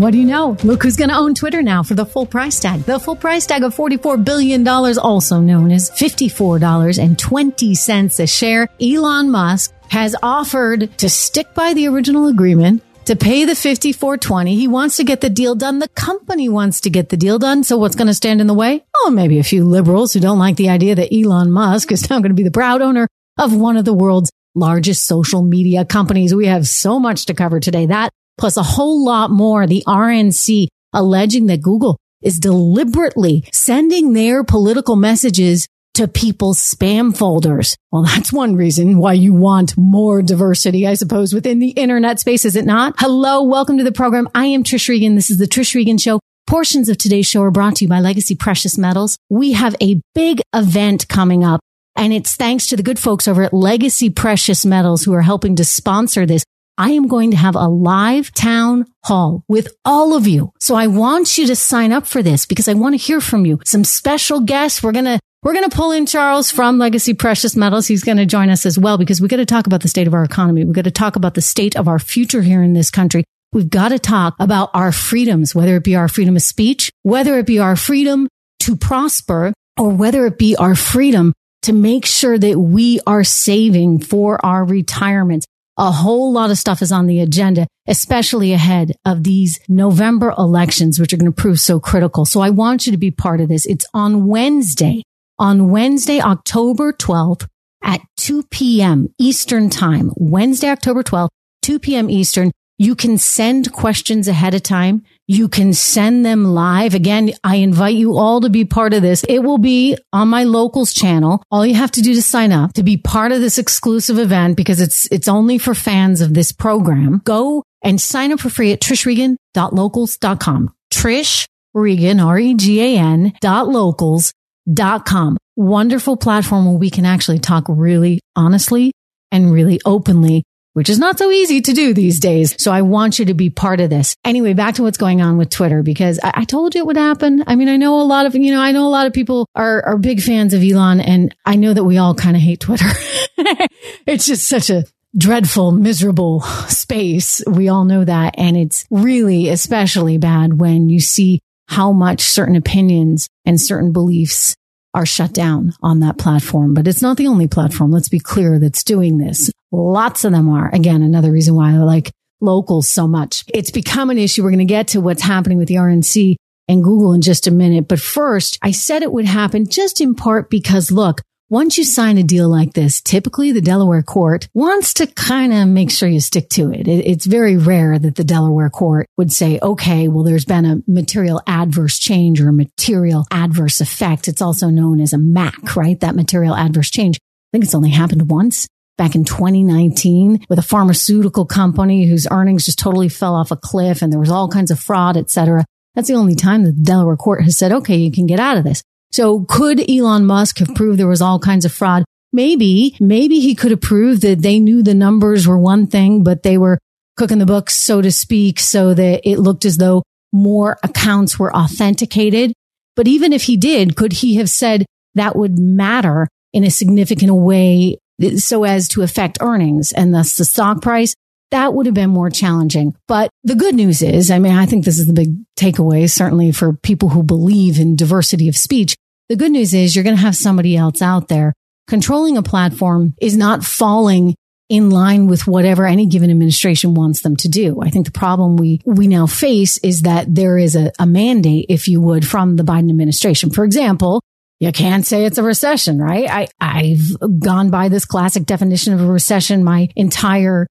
What do you know? Look who's going to own Twitter now for the full price tag. The full price tag of $44 billion, also known as $54.20 a share. Elon Musk has offered to stick by the original agreement to pay the 5420. He wants to get the deal done. The company wants to get the deal done. So what's going to stand in the way? Oh, maybe a few liberals who don't like the idea that Elon Musk is now going to be the proud owner of one of the world's largest social media companies. We have so much to cover today. That plus a whole lot more. The RNC alleging that Google is deliberately sending their political messages to people's spam folders. Well, that's one reason why you want more diversity, I suppose, within the internet space, is it not? Hello, welcome to the program. I am Trish Regan. This is the Trish Regan Show. Portions of today's show are brought to you by Legacy Precious Metals. We have a big event coming up, and it's thanks to the good folks over at Legacy Precious Metals who are helping to sponsor this. I am going to have a live town hall with all of you. So I want you to sign up for this because I want to hear from you. Some special guests. We're going to we're going to pull in Charles from Legacy Precious Metals. He's going to join us as well because we got to talk about the state of our economy. We got to talk about the state of our future here in this country. We've got to talk about our freedoms, whether it be our freedom of speech, whether it be our freedom to prosper, or whether it be our freedom to make sure that we are saving for our retirements. A whole lot of stuff is on the agenda, especially ahead of these November elections, which are going to prove so critical. So I want you to be part of this. It's on Wednesday, on Wednesday, October 12th at 2 p.m. Eastern time. Wednesday, October 12th, 2 p.m. Eastern. You can send questions ahead of time. You can send them live. Again, I invite you all to be part of this. It will be on my locals channel. All you have to do to sign up to be part of this exclusive event because it's, it's only for fans of this program. Go and sign up for free at trishregan.locals.com. Trish Regan, R-E-G-A-N dot locals dot com. Wonderful platform where we can actually talk really honestly and really openly which is not so easy to do these days. So I want you to be part of this. Anyway, back to what's going on with Twitter because I, I, told you it would happen. I mean, I know a lot of, you know, I know a lot of people are, are big fans of Elon and I know that we all kind of hate Twitter. it's just such a dreadful, miserable space. We all know that. And it's really especially bad when you see how much certain opinions and certain beliefs are shut down on that platform. But it's not the only platform. Let's be clear that's doing this. Lots of them are. Again, another reason why I like locals so much. It's become an issue. We're going to get to what's happening with the RNC and Google in just a minute. But first, I said it would happen just in part because look, once you sign a deal like this, typically the Delaware court wants to kind of make sure you stick to it. It's very rare that the Delaware court would say, okay, well, there's been a material adverse change or a material adverse effect. It's also known as a MAC, right? That material adverse change. I think it's only happened once back in 2019 with a pharmaceutical company whose earnings just totally fell off a cliff and there was all kinds of fraud, et cetera. That's the only time the Delaware court has said, okay, you can get out of this. So could Elon Musk have proved there was all kinds of fraud? Maybe, maybe he could have proved that they knew the numbers were one thing, but they were cooking the books, so to speak, so that it looked as though more accounts were authenticated. But even if he did, could he have said that would matter in a significant way so as to affect earnings and thus the stock price? That would have been more challenging. But the good news is, I mean, I think this is the big takeaway, certainly for people who believe in diversity of speech. The good news is you're going to have somebody else out there controlling a platform is not falling in line with whatever any given administration wants them to do. I think the problem we, we now face is that there is a, a mandate, if you would, from the Biden administration. For example, you can't say it's a recession, right? I, I've gone by this classic definition of a recession my entire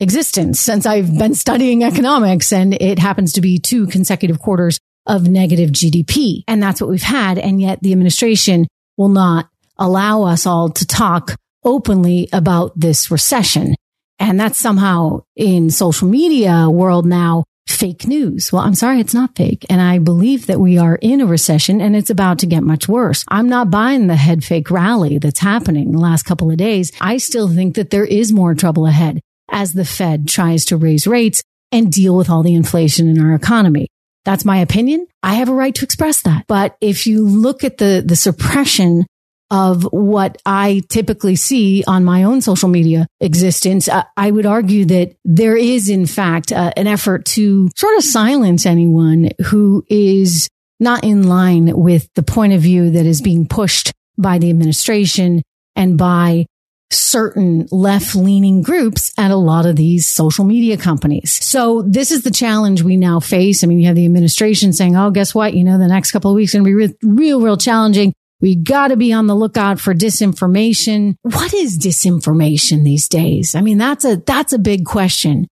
existence since I've been studying economics and it happens to be two consecutive quarters of negative GDP. And that's what we've had. And yet the administration will not allow us all to talk openly about this recession. And that's somehow in social media world now fake news. Well, I'm sorry, it's not fake. And I believe that we are in a recession and it's about to get much worse. I'm not buying the head fake rally that's happening the last couple of days. I still think that there is more trouble ahead as the Fed tries to raise rates and deal with all the inflation in our economy. That's my opinion. I have a right to express that. But if you look at the, the suppression of what I typically see on my own social media existence. I, I would argue that there is, in fact, uh, an effort to sort of silence anyone who is not in line with the point of view that is being pushed by the administration and by certain left leaning groups at a lot of these social media companies. So this is the challenge we now face. I mean, you have the administration saying, Oh, guess what? You know, the next couple of weeks going to be re- real, real challenging. We got to be on the lookout for disinformation. What is disinformation these days? I mean, that's a, that's a big question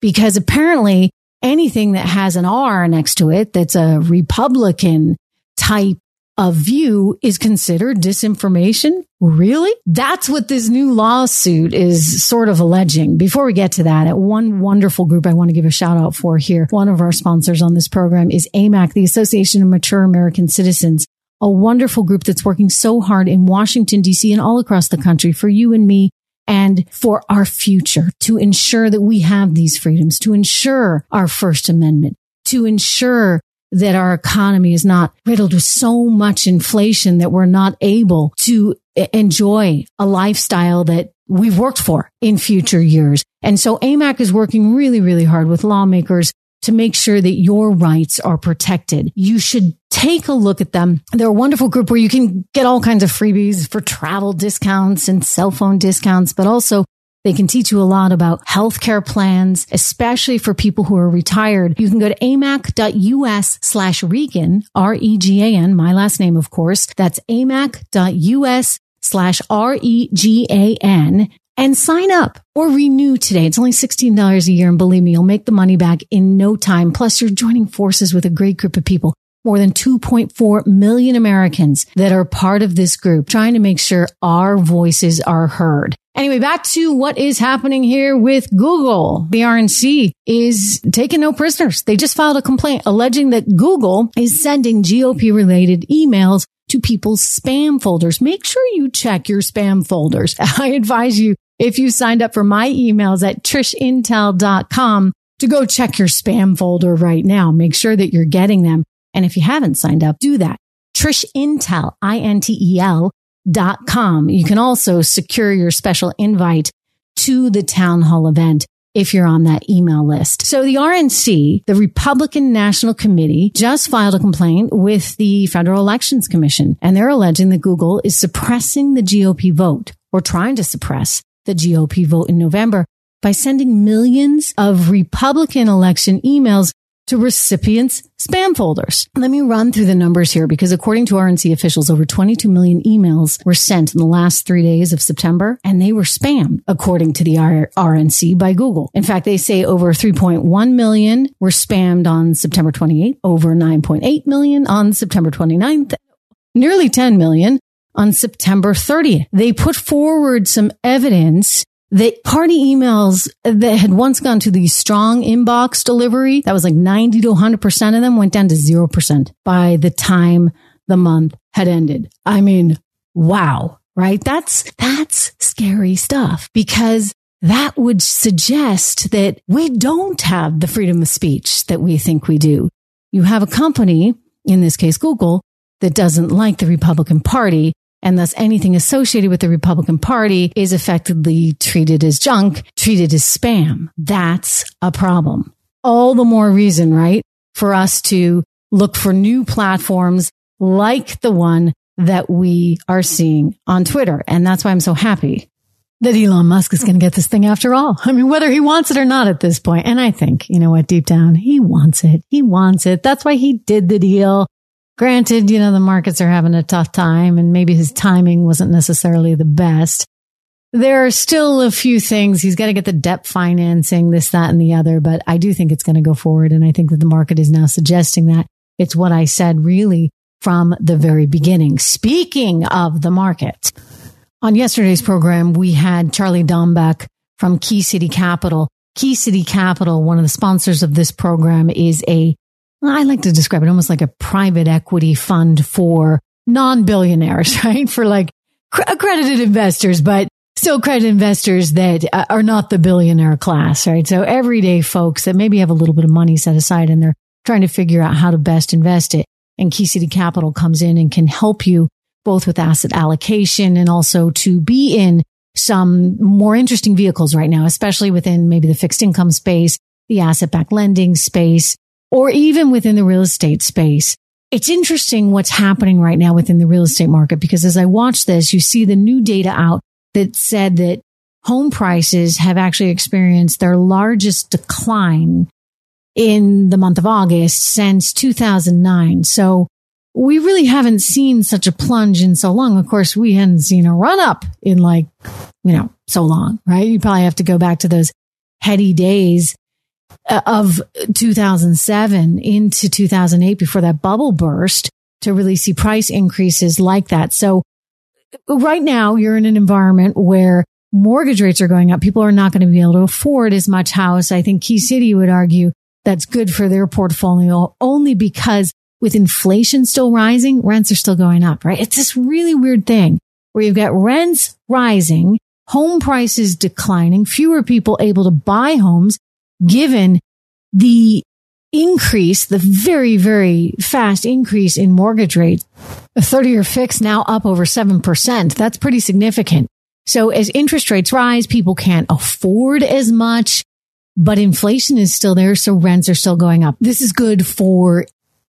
because apparently anything that has an R next to it, that's a Republican type of view is considered disinformation? Really? That's what this new lawsuit is sort of alleging. Before we get to that, at one wonderful group I want to give a shout out for here. One of our sponsors on this program is AMAC, the Association of Mature American Citizens, a wonderful group that's working so hard in Washington, DC and all across the country for you and me and for our future to ensure that we have these freedoms, to ensure our First Amendment, to ensure that our economy is not riddled with so much inflation that we're not able to enjoy a lifestyle that we've worked for in future years. And so AMAC is working really, really hard with lawmakers to make sure that your rights are protected. You should take a look at them. They're a wonderful group where you can get all kinds of freebies for travel discounts and cell phone discounts, but also they can teach you a lot about healthcare plans, especially for people who are retired. You can go to amac.us slash Regan, R-E-G-A-N, my last name, of course. That's amac.us slash R-E-G-A-N and sign up or renew today. It's only $16 a year. And believe me, you'll make the money back in no time. Plus you're joining forces with a great group of people more than 2.4 million Americans that are part of this group trying to make sure our voices are heard. Anyway, back to what is happening here with Google. The RNC is taking no prisoners. They just filed a complaint alleging that Google is sending GOP related emails to people's spam folders. Make sure you check your spam folders. I advise you if you signed up for my emails at trishintel.com to go check your spam folder right now. Make sure that you're getting them. And if you haven't signed up, do that. Trish Intel, I-N-T-E-L dot com. You can also secure your special invite to the town hall event if you're on that email list. So the RNC, the Republican National Committee, just filed a complaint with the Federal Elections Commission, and they're alleging that Google is suppressing the GOP vote or trying to suppress the GOP vote in November by sending millions of Republican election emails to recipients' spam folders. Let me run through the numbers here because according to RNC officials, over 22 million emails were sent in the last three days of September and they were spammed according to the RNC by Google. In fact, they say over 3.1 million were spammed on September 28th, over 9.8 million on September 29th, nearly 10 million on September 30th. They put forward some evidence the party emails that had once gone to the strong inbox delivery, that was like 90 to 100% of them went down to 0% by the time the month had ended. I mean, wow, right? That's, that's scary stuff because that would suggest that we don't have the freedom of speech that we think we do. You have a company, in this case, Google, that doesn't like the Republican Party and thus anything associated with the Republican Party is effectively treated as junk, treated as spam. That's a problem. All the more reason, right, for us to look for new platforms like the one that we are seeing on Twitter. And that's why I'm so happy that Elon Musk is going to get this thing after all. I mean, whether he wants it or not at this point. And I think, you know what, deep down, he wants it. He wants it. That's why he did the deal. Granted, you know, the markets are having a tough time and maybe his timing wasn't necessarily the best. There are still a few things. He's got to get the debt financing, this, that, and the other, but I do think it's going to go forward. And I think that the market is now suggesting that it's what I said really from the very beginning. Speaking of the market, on yesterday's program, we had Charlie Dombeck from Key City Capital. Key City Capital, one of the sponsors of this program, is a I like to describe it almost like a private equity fund for non billionaires, right? For like accredited investors, but still credit investors that uh, are not the billionaire class, right? So everyday folks that maybe have a little bit of money set aside and they're trying to figure out how to best invest it. And Key City Capital comes in and can help you both with asset allocation and also to be in some more interesting vehicles right now, especially within maybe the fixed income space, the asset backed lending space, or even within the real estate space. It's interesting what's happening right now within the real estate market because as I watch this, you see the new data out that said that home prices have actually experienced their largest decline in the month of August since 2009. So we really haven't seen such a plunge in so long. Of course, we hadn't seen a run up in like, you know, so long, right? You probably have to go back to those heady days Uh, of 2007 into 2008 before that bubble burst to really see price increases like that. So right now you're in an environment where mortgage rates are going up. People are not going to be able to afford as much house. I think Key City would argue that's good for their portfolio only because with inflation still rising, rents are still going up, right? It's this really weird thing where you've got rents rising, home prices declining, fewer people able to buy homes given the increase, the very, very fast increase in mortgage rates. A 30 year fix now up over 7%. That's pretty significant. So as interest rates rise, people can't afford as much, but inflation is still there. So rents are still going up. This is good for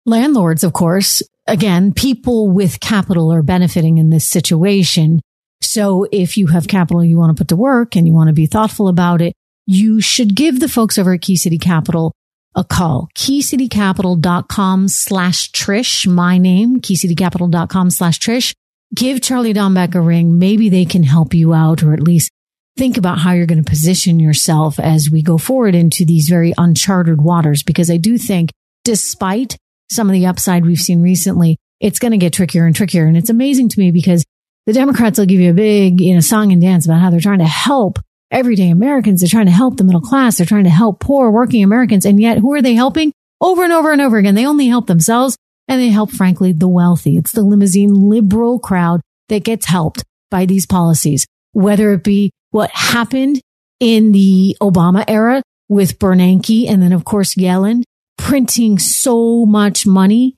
landlords, of course. Again, people with capital are benefiting in this situation. So if you have capital you want to put to work and you want to be thoughtful about it, you should give the folks over at Key City Capital a call. KeyCityCapital.com slash Trish, my name, KeyCityCapital.com slash Trish. Give Charlie Dombeck a ring. Maybe they can help you out or at least think about how you're going to position yourself as we go forward into these very uncharted waters. Because I do think despite some of the upside we've seen recently, it's going to get trickier and trickier. And it's amazing to me because the Democrats will give you a big, you know, song and dance about how they're trying to help everyday Americans. They're trying to help the middle class. They're trying to help poor working Americans. And yet who are they helping? Over and over and over again. They only help themselves and they help, frankly, the wealthy. It's the limousine liberal crowd that gets helped by these policies, whether it be what happened in the Obama era with Bernanke and then, of course, Yellen printing so much money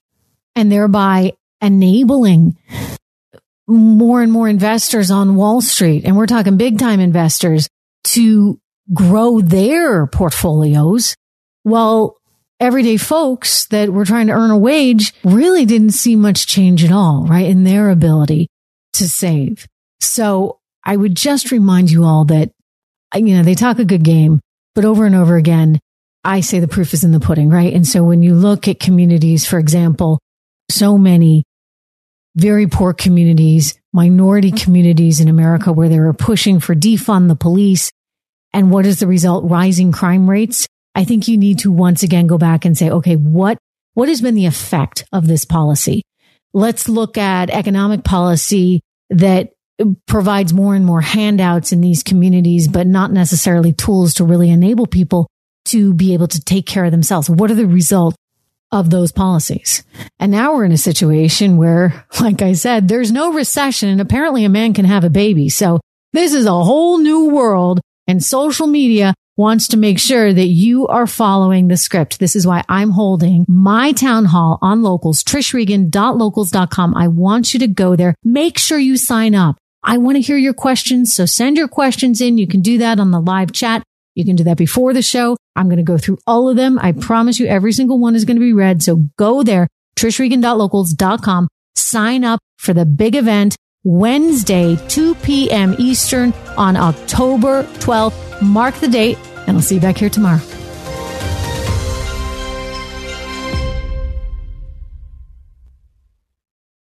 and thereby enabling more and more investors on Wall Street. And we're talking big time investors to grow their portfolios while everyday folks that were trying to earn a wage really didn't see much change at all, right? In their ability to save. So I would just remind you all that, you know, they talk a good game, but over and over again, I say the proof is in the pudding, right? And so when you look at communities, for example, so many very poor communities, minority mm-hmm. communities in America where they were pushing for defund the police. And what is the result? Rising crime rates. I think you need to once again go back and say, okay, what, what has been the effect of this policy? Let's look at economic policy that provides more and more handouts in these communities, but not necessarily tools to really enable people to be able to take care of themselves. What are the results of those policies? And now we're in a situation where, like I said, there's no recession and apparently a man can have a baby. So this is a whole new world and social media wants to make sure that you are following the script. This is why I'm holding my town hall on locals, trishregan.locals.com. I want you to go there. Make sure you sign up. I want to hear your questions. So send your questions in. You can do that on the live chat. You can do that before the show. I'm going to go through all of them. I promise you every single one is going to be read. So go there, trishregan.locals.com, sign up for the big event Wednesday, 2 p.m. Eastern on October 12th. Mark the date and I'll see you back here tomorrow.